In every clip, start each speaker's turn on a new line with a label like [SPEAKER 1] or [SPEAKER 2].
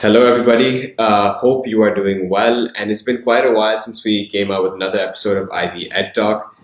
[SPEAKER 1] Hello, everybody. Uh, hope you are doing well. And it's been quite a while since we came out with another episode of Ivy Ed Talk.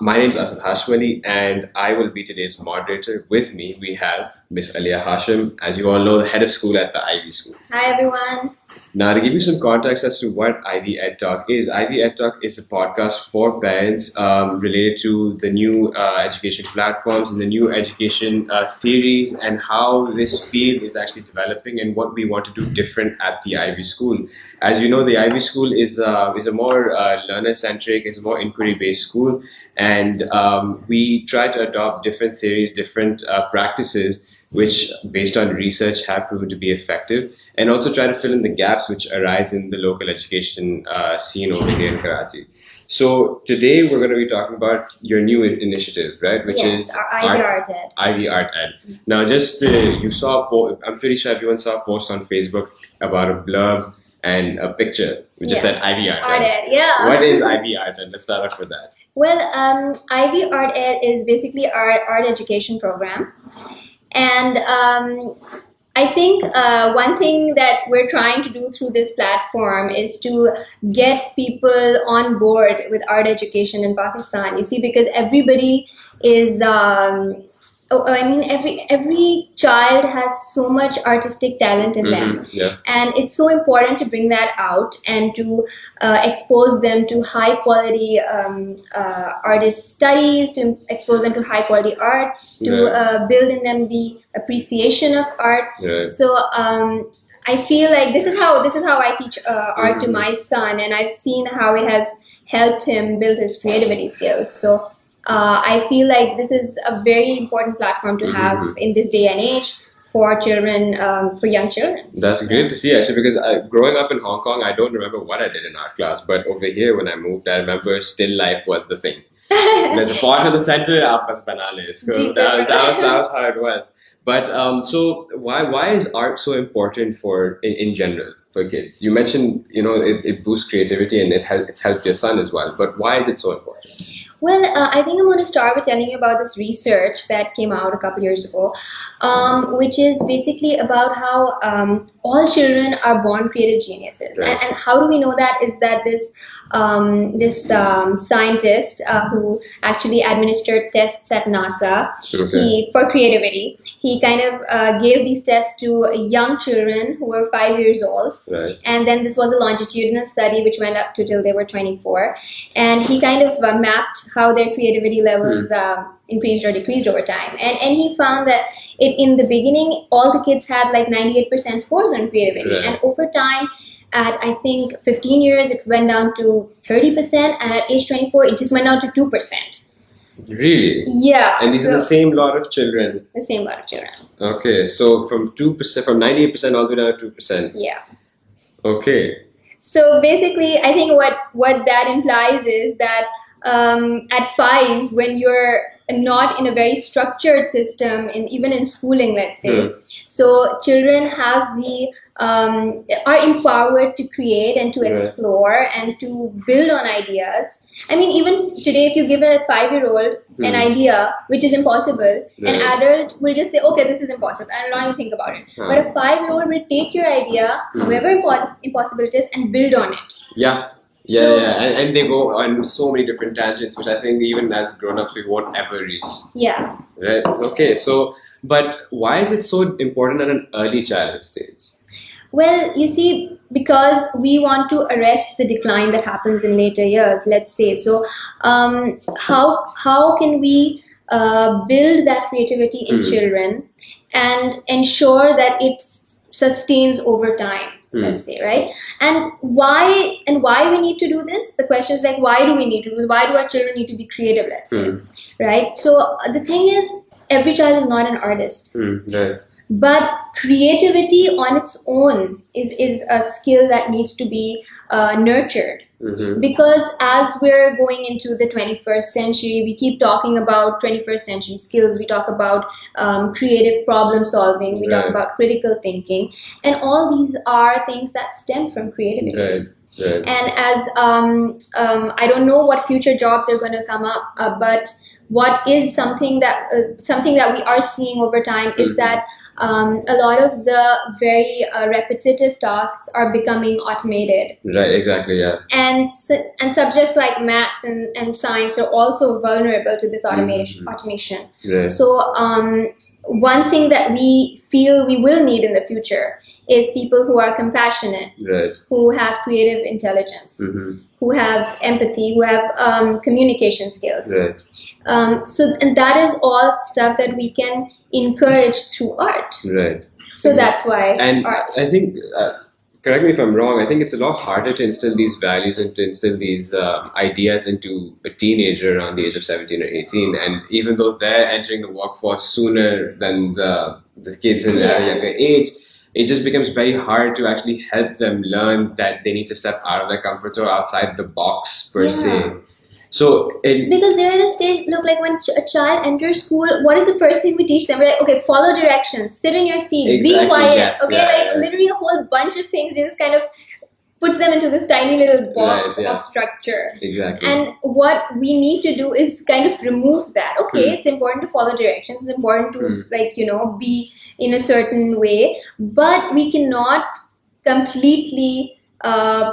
[SPEAKER 1] My name is Asad Hashmali, and I will be today's moderator. With me, we have Miss Alia Hashim, as you all know, the head of school at the Ivy School.
[SPEAKER 2] Hi, everyone.
[SPEAKER 1] Now, to give you some context as to what Ivy Ed Talk is, Ivy Ed Talk is a podcast for parents um, related to the new uh, education platforms and the new education uh, theories and how this field is actually developing and what we want to do different at the Ivy School. As you know, the Ivy School is uh, is a more uh, learner centric, it's a more inquiry based school, and um, we try to adopt different theories, different uh, practices which, based on research, have proven to be effective, and also try to fill in the gaps which arise in the local education uh, scene over here in Karachi. So today we're going to be talking about your new initiative, right? Which
[SPEAKER 2] yes,
[SPEAKER 1] is
[SPEAKER 2] our Ivy Art Ed.
[SPEAKER 1] Ivy Art Ed. Now, just uh, you saw, a po- I'm pretty sure everyone saw a post on Facebook about a blurb and a picture which just
[SPEAKER 2] Yeah.
[SPEAKER 1] said Ivy Art,
[SPEAKER 2] Art
[SPEAKER 1] Ed.
[SPEAKER 2] Ed, yeah.
[SPEAKER 1] What is Ivy Art Ed? Let's start off with that.
[SPEAKER 2] Well, um, Ivy Art Ed is basically our art education program. And um, I think uh, one thing that we're trying to do through this platform is to get people on board with art education in Pakistan. You see, because everybody is. Um, Oh, I mean, every every child has so much artistic talent in them,
[SPEAKER 1] Mhm, Yeah.
[SPEAKER 2] and it's so important to bring that out and to uh, expose them to high quality um, uh, artist studies, to expose them to high quality art, to
[SPEAKER 1] Yeah.
[SPEAKER 2] uh, build in them the appreciation of art.
[SPEAKER 1] Yeah.
[SPEAKER 2] So um, I feel like this is how this is how I teach uh, art to
[SPEAKER 1] Mhm.
[SPEAKER 2] my son, and I've seen how it has helped him build his creativity skills. So. Uh, I feel like this is a very important platform to have
[SPEAKER 1] Mhm.
[SPEAKER 2] in this day and age for children, um, for young children.
[SPEAKER 1] That's great to see actually because I, growing up in Hong Kong, I don't remember what I did in art class, but over here when I moved, I remember still life was the thing. There's a part in the center, apas banale. So that, that was that was how it was. But um, so why why is art so important for in, in general for kids? You mentioned you know it, it boosts creativity and it has it's helped your son as well. But why is it so important?
[SPEAKER 2] Well, uh, I think I'm going to start with telling you about this research that came out a couple years ago, um, which is basically about how um, all children are born creative geniuses.
[SPEAKER 1] Right.
[SPEAKER 2] And, and how do we know that? Is that this um, this um, scientist uh, who actually administered tests at NASA.
[SPEAKER 1] Okay.
[SPEAKER 2] he for creativity, he kind of uh, gave these tests to young children who were five years old.
[SPEAKER 1] Right.
[SPEAKER 2] and then this was a longitudinal study which went up to till they were 24 and he kind of uh, mapped how their creativity levels uh, increased or decreased over time. And and he found that it, in the beginning all the kids had like 98% scores on creativity.
[SPEAKER 1] Right.
[SPEAKER 2] and over time at i think 15 years it went down to 30% and at age 24 it just went down to 2%
[SPEAKER 1] Really?
[SPEAKER 2] yeah
[SPEAKER 1] And these
[SPEAKER 2] so
[SPEAKER 1] are the same lot of children.
[SPEAKER 2] the same lot of children
[SPEAKER 1] Okay, so from two percent, from ninety eight percent all the way down to two percent.
[SPEAKER 2] yeah
[SPEAKER 1] Okay.
[SPEAKER 2] So basically, I think what what that implies is that um, at five, when you're not in a very structured system, in even in schooling, let's say,
[SPEAKER 1] Hmm.
[SPEAKER 2] so children have the um, are empowered to create and to
[SPEAKER 1] Right.
[SPEAKER 2] explore and to build on ideas. I mean, even today, if you give a five-year-old an
[SPEAKER 1] Hmm.
[SPEAKER 2] idea which is impossible, an adult will just say, "Okay, this is impossible," and not even think about it. But a five-year-old will take your idea,
[SPEAKER 1] Hmm.
[SPEAKER 2] however impo- impossible it is, and build on it.
[SPEAKER 1] Yeah. Yeah,
[SPEAKER 2] So-
[SPEAKER 1] yeah, and, and they go on so many different tangents, which I think even as grown-ups we won't ever reach.
[SPEAKER 2] Yeah.
[SPEAKER 1] Right? Okay, so but why is it so important at an early childhood stage?
[SPEAKER 2] Well, you see, because we want to arrest the decline that happens in later years, let's say. So, um, how how can we uh, build that creativity in
[SPEAKER 1] Mhm.
[SPEAKER 2] children and ensure that it s- sustains over time?
[SPEAKER 1] Hmm.
[SPEAKER 2] Let's say, right? And why and why we need to do this? The question is like, why do we need to do? Why do our children need to be creative? Let's say,
[SPEAKER 1] Hmm.
[SPEAKER 2] right? So uh, the thing is, every child is not an artist.
[SPEAKER 1] Hmm. Right.
[SPEAKER 2] But creativity on its own is, is a skill that needs to be uh, nurtured
[SPEAKER 1] Mm-hmm.
[SPEAKER 2] because as we're going into the 21st century we keep talking about 21st century skills we talk about um, creative problem solving we talk about critical thinking and all these are things that stem from creativity
[SPEAKER 1] Right. Right.
[SPEAKER 2] and as um, um, I don't know what future jobs are going to come up, uh, but what is something that uh, something that we are seeing over time is
[SPEAKER 1] Mhm.
[SPEAKER 2] that um, a lot of the very uh, repetitive tasks are becoming automated
[SPEAKER 1] Right. Exactly. Yeah.
[SPEAKER 2] and su- and subjects like math and, and science are also vulnerable to this automation
[SPEAKER 1] Mhm.
[SPEAKER 2] automation
[SPEAKER 1] Right.
[SPEAKER 2] so um, one thing that we feel we will need in the future is people who are compassionate
[SPEAKER 1] Right.
[SPEAKER 2] who have creative intelligence
[SPEAKER 1] hmm
[SPEAKER 2] who have empathy who have um, communication skills
[SPEAKER 1] Right.
[SPEAKER 2] um, so and that is all stuff that we can encourage through art
[SPEAKER 1] Right.
[SPEAKER 2] so that's why
[SPEAKER 1] And
[SPEAKER 2] art
[SPEAKER 1] I think, uh, correct me if I'm wrong, I think it's a lot harder to instill these values and to instill these uh, ideas into a teenager around the age of 17 or 18. And even though they're entering the workforce sooner than the, the kids in at a
[SPEAKER 2] Yeah.
[SPEAKER 1] younger age, it just becomes very hard to actually help them learn that they need to step out of their comfort zone outside the box per
[SPEAKER 2] Yeah.
[SPEAKER 1] se. So, it,
[SPEAKER 2] because they're in a stage look like when ch- a child enters school what is the first thing we teach them we're like okay follow directions sit in your seat
[SPEAKER 1] Exactly,
[SPEAKER 2] be quiet
[SPEAKER 1] yes,
[SPEAKER 2] okay
[SPEAKER 1] yeah,
[SPEAKER 2] like
[SPEAKER 1] yeah.
[SPEAKER 2] literally a whole bunch of things just kind of puts them into this tiny little box
[SPEAKER 1] Right, yeah.
[SPEAKER 2] of structure
[SPEAKER 1] exactly.
[SPEAKER 2] and what we need to do is kind of remove that okay
[SPEAKER 1] Hmm.
[SPEAKER 2] it's important to follow directions it's important to
[SPEAKER 1] Hmm.
[SPEAKER 2] like you know be in a certain way but we cannot completely uh,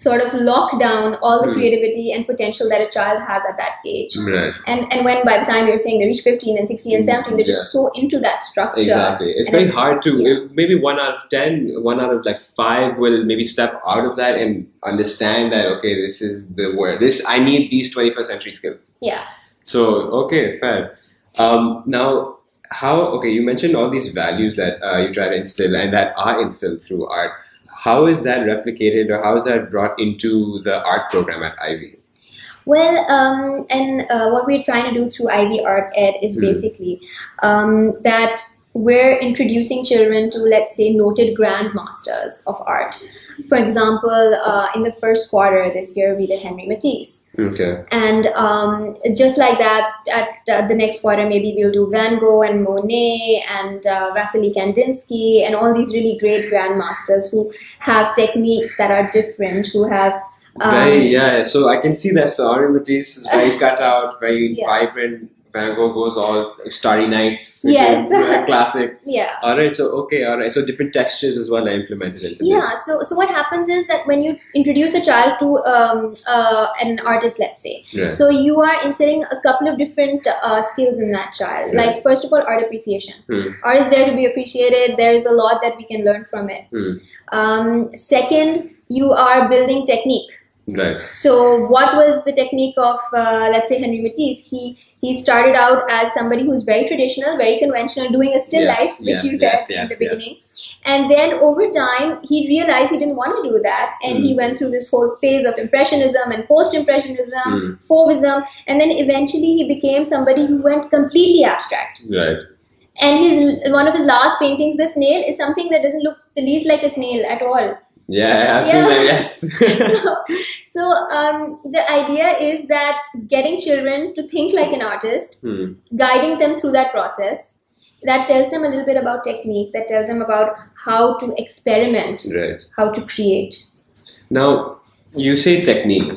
[SPEAKER 2] sort of lock down all the
[SPEAKER 1] Hmm.
[SPEAKER 2] creativity and potential that a child has at that age
[SPEAKER 1] right.
[SPEAKER 2] and and when by the time you're saying they reach 15 and 16 and 17 they're just so into that structure
[SPEAKER 1] Exactly. It's
[SPEAKER 2] And
[SPEAKER 1] very hard to,
[SPEAKER 2] yeah.
[SPEAKER 1] maybe one out of 10, one out of like five will maybe step out of that and understand that, okay, this is the word. This, I need these 21st century skills.
[SPEAKER 2] yeah
[SPEAKER 1] So, okay, fair. Um, now, how, okay, you mentioned all these values that uh, you try to instill and that are instilled through art. How is that replicated or how is that brought into the art program at Ivy?
[SPEAKER 2] Well, um, and uh, what we're trying to do through Ivy Art Ed is
[SPEAKER 1] Mhm.
[SPEAKER 2] basically um, that we're introducing children to, let's say, noted grandmasters of art. For example, uh, in the first quarter this year, we did Henry Matisse.
[SPEAKER 1] Okay.
[SPEAKER 2] And um, just like that, at uh, the next quarter, maybe we'll do Van Gogh and Monet and uh, Vasily Kandinsky and all these really great grandmasters who have techniques that are different, who have um,
[SPEAKER 1] very, yeah. So I can see that. So Henri Matisse is very cut out, very
[SPEAKER 2] Yeah.
[SPEAKER 1] vibrant. Van Gogh goes all Starry Nights, which
[SPEAKER 2] Yes.
[SPEAKER 1] is classic.
[SPEAKER 2] yeah.
[SPEAKER 1] All right, so okay, all right. So different textures as well are implemented into
[SPEAKER 2] Yeah, so so what happens is that when you introduce a child to um, uh, an artist, let's say.
[SPEAKER 1] Yeah.
[SPEAKER 2] so you are inserting a couple of different uh, skills in that child.
[SPEAKER 1] Right.
[SPEAKER 2] Like first of all, art appreciation.
[SPEAKER 1] Hmm.
[SPEAKER 2] Art is there to be appreciated. There is a lot that we can learn from it.
[SPEAKER 1] Hmm.
[SPEAKER 2] Um, second, you are building technique.
[SPEAKER 1] Right.
[SPEAKER 2] So, what was the technique of, uh, let's say, Henry Matisse? He he started out as somebody who's very traditional, very conventional, doing a still
[SPEAKER 1] Yes,
[SPEAKER 2] life, which
[SPEAKER 1] yes,
[SPEAKER 2] you said
[SPEAKER 1] yes,
[SPEAKER 2] in
[SPEAKER 1] yes,
[SPEAKER 2] the
[SPEAKER 1] yes.
[SPEAKER 2] beginning. And then over time, he realized he didn't want to do that, and he
[SPEAKER 1] Mm.
[SPEAKER 2] went through this whole phase of impressionism and post-impressionism,
[SPEAKER 1] Mm.
[SPEAKER 2] fauvism, and then eventually he became somebody who went completely abstract.
[SPEAKER 1] Right.
[SPEAKER 2] And his one of his last paintings, the snail, is something that doesn't look the least like a snail at all.
[SPEAKER 1] Yeah, absolutely.
[SPEAKER 2] Yeah.
[SPEAKER 1] Yes.
[SPEAKER 2] so, so um, the idea is that getting children to think like an artist,
[SPEAKER 1] Hmm.
[SPEAKER 2] guiding them through that process, that tells them a little bit about technique, that tells them about how to experiment,
[SPEAKER 1] Right.
[SPEAKER 2] how to create.
[SPEAKER 1] Now, you say technique.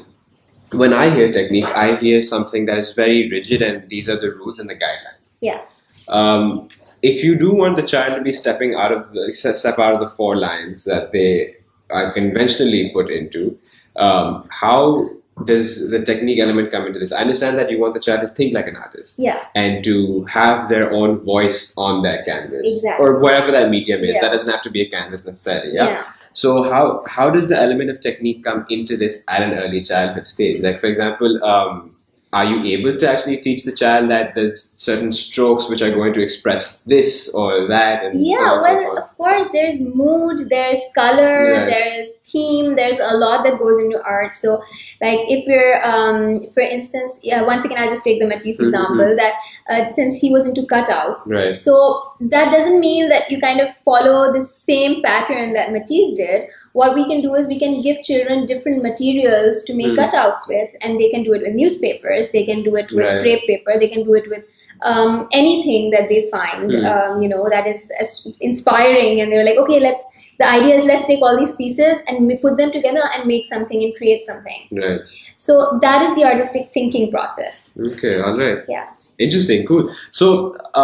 [SPEAKER 1] When I hear technique, I hear something that is very rigid, and these are the rules and the guidelines.
[SPEAKER 2] Yeah.
[SPEAKER 1] Um, if you do want the child to be stepping out of the step out of the four lines that they are conventionally put into, um, how does the technique element come into this? I understand that you want the child to think like an artist
[SPEAKER 2] Yeah,
[SPEAKER 1] and to have their own voice on that canvas
[SPEAKER 2] Exactly.
[SPEAKER 1] or whatever that medium is.
[SPEAKER 2] Yeah.
[SPEAKER 1] That doesn't have to be a canvas necessarily.
[SPEAKER 2] yeah.
[SPEAKER 1] Yeah. So how how does the element of technique come into this at an early childhood stage? Like for example, um, are you able to actually teach the child that there's certain strokes which are going to express this or that? And
[SPEAKER 2] Yeah,
[SPEAKER 1] so
[SPEAKER 2] well,
[SPEAKER 1] forth?
[SPEAKER 2] of course, there's mood, there's color,
[SPEAKER 1] Right.
[SPEAKER 2] there is theme, there's a lot that goes into art. So, like, if you're, um, for instance, yeah, once again, I'll just take the Matisse
[SPEAKER 1] Mhm.
[SPEAKER 2] example that uh, since he was into cutouts,
[SPEAKER 1] right.
[SPEAKER 2] so that doesn't mean that you kind of follow the same pattern that Matisse did. What we can do is we can give children different materials to make
[SPEAKER 1] Hmm.
[SPEAKER 2] cutouts with, and they can do it with newspapers, they can do it with
[SPEAKER 1] Right.
[SPEAKER 2] crepe paper, they can do it with um, anything that they find,
[SPEAKER 1] Hmm.
[SPEAKER 2] um, you know, that is as inspiring, and they're like, okay, let's the idea is let's take all these pieces and put them together and make something and create something
[SPEAKER 1] Right.
[SPEAKER 2] so that is the artistic thinking process
[SPEAKER 1] Okay. All right.
[SPEAKER 2] yeah
[SPEAKER 1] Interesting. Cool. So,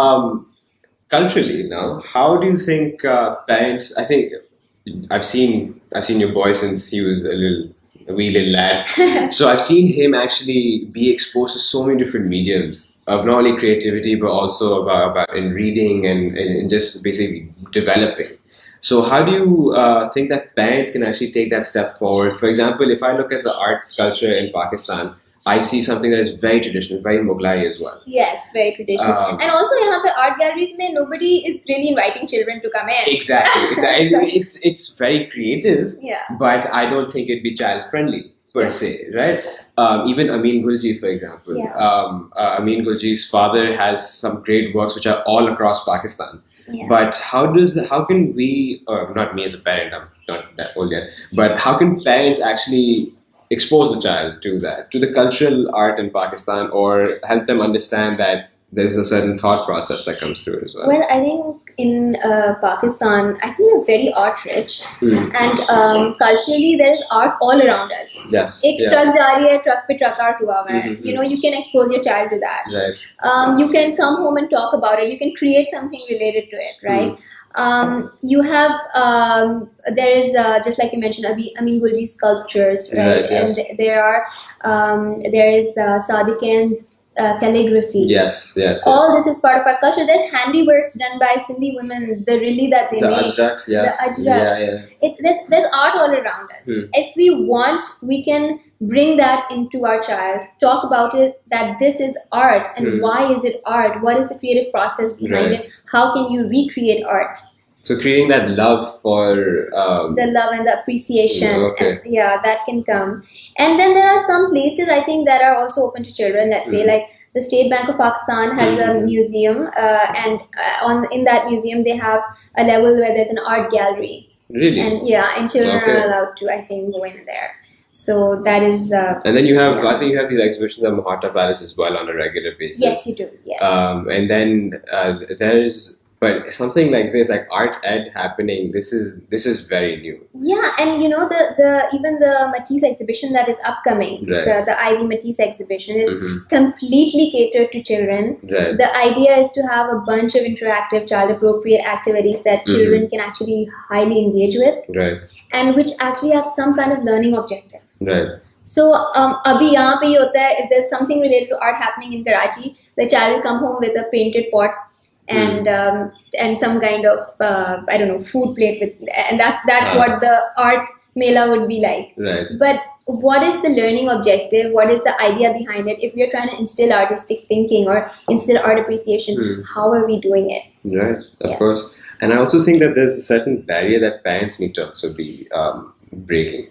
[SPEAKER 1] um, culturally now, how do you think uh, parents? I think I've seen I've seen your boy since he was a little a wee little lad. so I've seen him actually be exposed to so many different mediums of not only creativity but also about, about in reading and, and, just basically developing. So how do you uh, think that parents can actually take that step forward? For example, if I look at the art culture in Pakistan, I see something that is very traditional, very Mughlai as well.
[SPEAKER 2] Yes, very traditional.
[SPEAKER 1] Um,
[SPEAKER 2] and also, here पे art galleries में nobody is really inviting children to come in.
[SPEAKER 1] Exactly, exactly. it's it's very creative.
[SPEAKER 2] Yeah.
[SPEAKER 1] But I don't think it'd be child friendly per
[SPEAKER 2] yeah.
[SPEAKER 1] se, right? Um, even Amin Gulgee, for example.
[SPEAKER 2] Yeah.
[SPEAKER 1] Um, uh, Amin Gulgee's father has some great works which are all across Pakistan.
[SPEAKER 2] Yeah.
[SPEAKER 1] But how does how can we, or not me as a parent, I'm not that old yet, but how can parents actually expose the child to that, to the cultural art in Pakistan, or help them understand that there's a certain thought process that comes through as well.
[SPEAKER 2] Well, I think in uh, Pakistan, I think we're very art rich,
[SPEAKER 1] mm.
[SPEAKER 2] and um, culturally there is art all around us.
[SPEAKER 1] Yes.
[SPEAKER 2] Ek
[SPEAKER 1] yeah.
[SPEAKER 2] truck truck pe art. Hmm, hmm,
[SPEAKER 1] hmm.
[SPEAKER 2] You know, you can expose your child to that.
[SPEAKER 1] Right.
[SPEAKER 2] Um, you can come home and talk about it. You can create something related to it, right?
[SPEAKER 1] Mm
[SPEAKER 2] um, you have um, there is uh, just like you mentioned Abi, Amin Gulgee sculptures right,
[SPEAKER 1] Right, yes.
[SPEAKER 2] and there are um, there is uh, Sadequain's uh, calligraphy
[SPEAKER 1] Yes, yes.
[SPEAKER 2] all
[SPEAKER 1] yes.
[SPEAKER 2] this is part of our culture. There's handiworks done by Sindhi women, the really that they
[SPEAKER 1] the
[SPEAKER 2] make.
[SPEAKER 1] Ajraks, yes.
[SPEAKER 2] Ajraks.
[SPEAKER 1] Yeah, yeah.
[SPEAKER 2] It's there's, there's art all around us.
[SPEAKER 1] Hmm.
[SPEAKER 2] If we want, we can bring that into our child. Talk about it. That this is art, and
[SPEAKER 1] Hmm.
[SPEAKER 2] why is it art? What is the creative process behind
[SPEAKER 1] Right.
[SPEAKER 2] it? How can you recreate art?
[SPEAKER 1] So creating that love for um,
[SPEAKER 2] The love and the appreciation.
[SPEAKER 1] Yeah, okay.
[SPEAKER 2] and- yeah, that can come. And then there are some places I think that are also open to children. Let's say
[SPEAKER 1] Mhm.
[SPEAKER 2] like the State Bank of Pakistan has a
[SPEAKER 1] Mhm.
[SPEAKER 2] museum, uh, and uh, on in that museum they have a level where there's an art gallery,
[SPEAKER 1] really.
[SPEAKER 2] and yeah, and children
[SPEAKER 1] Okay.
[SPEAKER 2] are allowed to I think go in there. So that is uh,
[SPEAKER 1] And then you have,
[SPEAKER 2] Yeah.
[SPEAKER 1] I think you have these exhibitions at Mohatta Palace as well on a regular basis.
[SPEAKER 2] yes, you do yes.
[SPEAKER 1] Um, and then uh, there's, but something like this, like art ed happening. This is this is very new.
[SPEAKER 2] Yeah, and you know the the even the Matisse exhibition that is upcoming,
[SPEAKER 1] Right.
[SPEAKER 2] the the Ivy Matisse exhibition is
[SPEAKER 1] Mhm.
[SPEAKER 2] completely catered to children.
[SPEAKER 1] Right.
[SPEAKER 2] The idea is to have a bunch of interactive, child appropriate activities that
[SPEAKER 1] Mhm.
[SPEAKER 2] children can actually highly engage with
[SPEAKER 1] Right.
[SPEAKER 2] and which actually have some kind of learning objective.
[SPEAKER 1] Right.
[SPEAKER 2] So, um, अभी यहाँ पे ये होता है if there's something related to art happening in Karachi, the child will come home with a painted pot and um, and some kind of uh, I don't know food plate with and that's that's
[SPEAKER 1] Ah.
[SPEAKER 2] what the art mela would be like.
[SPEAKER 1] Right.
[SPEAKER 2] But what is the learning objective? What is the idea behind it? If we are trying to instill artistic thinking or instill art appreciation,
[SPEAKER 1] Hmm.
[SPEAKER 2] how are we doing it?
[SPEAKER 1] Right, of
[SPEAKER 2] Yeah.
[SPEAKER 1] course. And I also think that there's a certain barrier that parents need to also be um, breaking.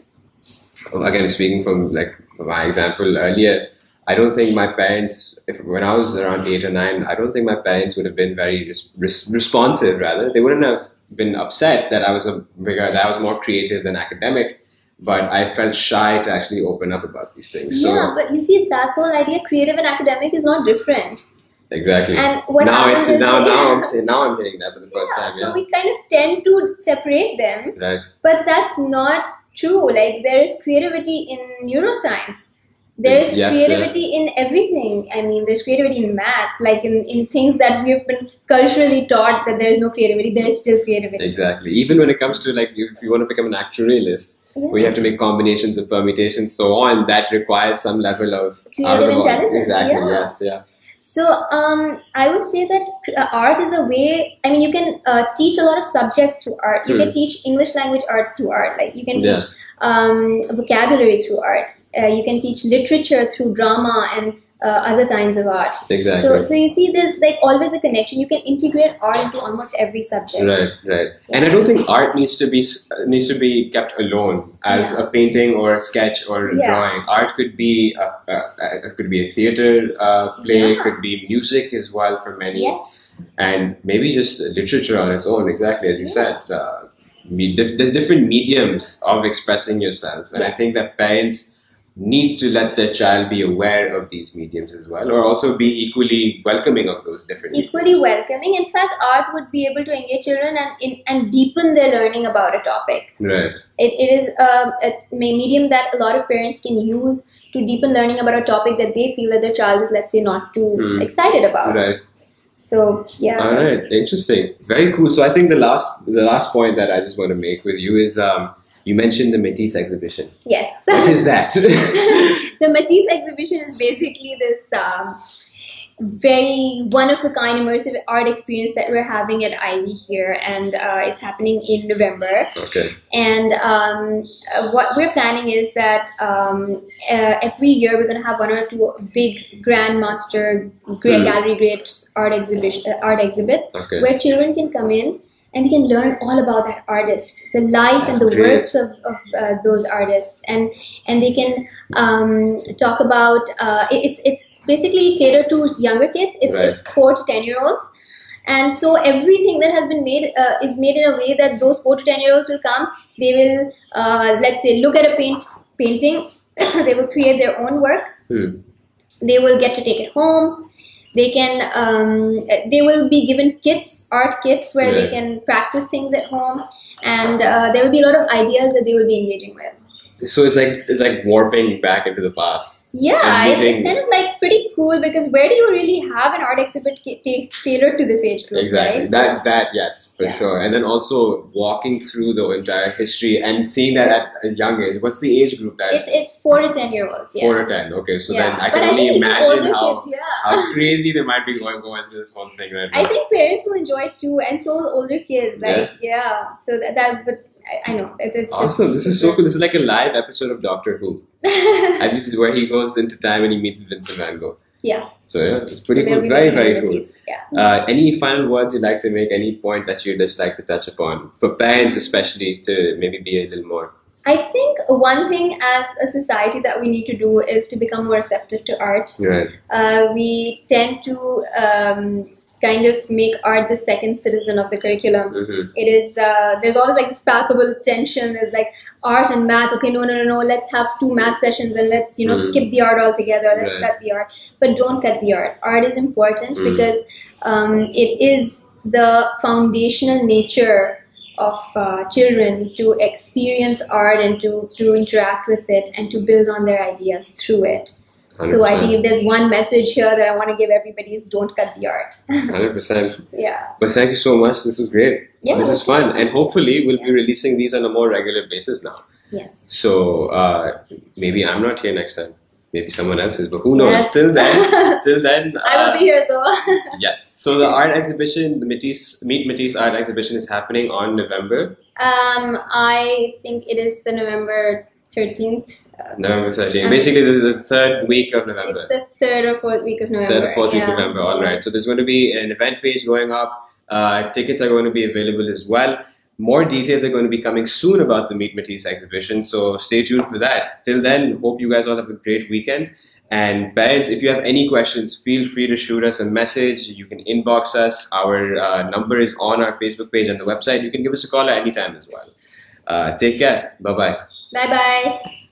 [SPEAKER 1] Again, speaking from like my example earlier, I don't think my parents, if, when I was around eight or nine, I don't think my parents would have been very res- res- responsive. Rather, they wouldn't have been upset that I was a bigger, that I was more creative than academic. But I felt shy to actually open up about these things. So
[SPEAKER 2] yeah, but you see, that's the whole idea. Creative and academic is not different.
[SPEAKER 1] exactly.
[SPEAKER 2] And what
[SPEAKER 1] now it's now
[SPEAKER 2] yeah,
[SPEAKER 1] now I'm saying now I'm hitting that for the first
[SPEAKER 2] yeah,
[SPEAKER 1] time.
[SPEAKER 2] So we kind of tend to separate them,
[SPEAKER 1] right.
[SPEAKER 2] but that's not true. Like there is creativity in neuroscience. There is
[SPEAKER 1] Yes,
[SPEAKER 2] creativity in everything. I mean, there's creativity in math, like in, in things that we've been culturally taught that there is no creativity. There is still creativity.
[SPEAKER 1] Exactly. Even when it comes to like if you want to become an actuarialist,
[SPEAKER 2] Yeah.
[SPEAKER 1] where you have to make combinations of permutations, so on, that requires some level of
[SPEAKER 2] Creative
[SPEAKER 1] out of the box.
[SPEAKER 2] intelligence,
[SPEAKER 1] Exactly.
[SPEAKER 2] yeah.
[SPEAKER 1] Yes. Yeah.
[SPEAKER 2] So um, I would say that uh, art is a way. I mean, you can uh, teach a lot of subjects through art. You
[SPEAKER 1] Hmm.
[SPEAKER 2] can teach English language arts through art. Like you can
[SPEAKER 1] Yeah.
[SPEAKER 2] teach um, vocabulary through art. Uh, you can teach literature through drama and uh, other kinds of art.
[SPEAKER 1] Exactly.
[SPEAKER 2] So, so you see, there's like always a connection. You can integrate art into almost every subject.
[SPEAKER 1] Right, right, and I don't think art needs to be needs to be kept alone as
[SPEAKER 2] Yeah.
[SPEAKER 1] a painting or a sketch or a
[SPEAKER 2] Yeah.
[SPEAKER 1] drawing. Art could be a, a, a, it could be a theater uh, play,
[SPEAKER 2] Yeah.
[SPEAKER 1] could be music as well for many,
[SPEAKER 2] Yes.
[SPEAKER 1] and maybe just literature on its own. Exactly as you
[SPEAKER 2] Yeah.
[SPEAKER 1] said, uh, there's different mediums of expressing yourself, and I think that parents need to let their child be aware of these mediums as well, or also be equally welcoming of those different
[SPEAKER 2] equally
[SPEAKER 1] mediums?
[SPEAKER 2] welcoming. In fact, art would be able to engage children and in, and deepen their learning about a topic.
[SPEAKER 1] Right.
[SPEAKER 2] It, it is a, a medium that a lot of parents can use to deepen learning about a topic that they feel that their child is, let's say, not too
[SPEAKER 1] Hmm.
[SPEAKER 2] excited about.
[SPEAKER 1] Right.
[SPEAKER 2] So yeah.
[SPEAKER 1] All right. Interesting. Very cool. So I think the last the last point that I just want to make with you is um, you mentioned the Matisse exhibition.
[SPEAKER 2] Yes.
[SPEAKER 1] What is that?
[SPEAKER 2] the Matisse exhibition is basically this um, very one of a kind immersive art experience that we're having at Ivy here, and uh, it's happening in November.
[SPEAKER 1] okay.
[SPEAKER 2] And um, uh, what we're planning is that um, uh, every year we're going to have one or two big grandmaster great
[SPEAKER 1] Hmm.
[SPEAKER 2] gallery greats art exhibition uh, art exhibits
[SPEAKER 1] Okay.
[SPEAKER 2] where children can come in and they can learn all about that artist, the life
[SPEAKER 1] That's
[SPEAKER 2] and the
[SPEAKER 1] great.
[SPEAKER 2] works of, of uh, those artists, and and they can um, talk about uh, it- it's it's basically catered to younger kids. It's, it's four to ten year olds, and so everything that has been made uh, is made in a way that those four to ten year olds will come. They will uh, let's say look at a paint painting. they will create their own work
[SPEAKER 1] Hmm.
[SPEAKER 2] they will get to take it home they can um, they will be given kits art kits where they can practice things at home. And uh, there will be a lot of ideas that they will be engaging with.
[SPEAKER 1] So it's like it's like warping back into the past.
[SPEAKER 2] Yeah it's, it's kind of like pretty cool because where do you really have an art exhibit ca- ta- tailored to this age group
[SPEAKER 1] Exactly.
[SPEAKER 2] right
[SPEAKER 1] That that yes, for
[SPEAKER 2] Yeah.
[SPEAKER 1] sure. And then also walking through the entire history and seeing that at a young age. What's the age group that?
[SPEAKER 2] it's it's four to ten year olds yeah
[SPEAKER 1] Four to ten. Okay, so
[SPEAKER 2] yeah.
[SPEAKER 1] then I can
[SPEAKER 2] I
[SPEAKER 1] only
[SPEAKER 2] the
[SPEAKER 1] imagine how
[SPEAKER 2] kids, yeah.
[SPEAKER 1] how crazy they might be going going through this whole thing right now.
[SPEAKER 2] I think parents will enjoy it too, and so will older kids. Like, yeah. So that, that but I, I know it's, it's just
[SPEAKER 1] Awesome. This is so cool. This is like a live episode of Doctor Who. And this is where he goes into time and he meets Vincent Van Gogh.
[SPEAKER 2] yeah.
[SPEAKER 1] So yeah, it's pretty
[SPEAKER 2] They'll
[SPEAKER 1] cool. Very, very cool.
[SPEAKER 2] Yeah.
[SPEAKER 1] Uh, any final words you'd like to make? Any point that you'd just like to touch upon? For parents especially to maybe be a little more.
[SPEAKER 2] I think one thing as a society that we need to do is to become more receptive to art.
[SPEAKER 1] Right.
[SPEAKER 2] Uh, we tend to um, kind of make art the second citizen of the curriculum.
[SPEAKER 1] hmm
[SPEAKER 2] It is uh, there's always like this palpable tension. There's like art and math. Okay, no, no, no, no. Let's have two math sessions and let's you know
[SPEAKER 1] Mm.
[SPEAKER 2] skip the art altogether. Let's
[SPEAKER 1] Right.
[SPEAKER 2] cut the art, but don't cut the art. Art is important
[SPEAKER 1] Mm.
[SPEAKER 2] because um, it is the foundational nature of uh, children to experience art and to to interact with it and to build on their ideas through it. So I think if there's one message here that I want to give everybody is don't cut the art.
[SPEAKER 1] Hundred percent.
[SPEAKER 2] yeah.
[SPEAKER 1] But thank you so much. This was great.
[SPEAKER 2] Yeah.
[SPEAKER 1] This is fun, and hopefully we'll be releasing these on a more regular basis now.
[SPEAKER 2] Yes.
[SPEAKER 1] So uh, maybe I'm not here next time. Maybe someone else is, but who knows?
[SPEAKER 2] Yes.
[SPEAKER 1] Till then, till then.
[SPEAKER 2] I will
[SPEAKER 1] uh,
[SPEAKER 2] be here though.
[SPEAKER 1] Yes. So the art exhibition, the Matisse Meet Matisse art exhibition, is happening on November
[SPEAKER 2] Um, I think it is the November 13th. Uh,
[SPEAKER 1] November 13th.
[SPEAKER 2] Um,
[SPEAKER 1] Basically, the, the third week of November.
[SPEAKER 2] it's the third or fourth week of November.
[SPEAKER 1] Third or fourth week of
[SPEAKER 2] yeah.
[SPEAKER 1] November. All right. So there's going to be an event page going up. Uh, tickets are going to be available as well. More details are going to be coming soon about the Meet Matisse exhibition. So stay tuned for that. Till then, hope you guys all have a great weekend. And parents, if you have any questions, feel free to shoot us a message. You can inbox us. Our uh, number is on our Facebook page and the website. You can give us a call at any time as well. Uh, take care. Bye bye.
[SPEAKER 2] Bye bye.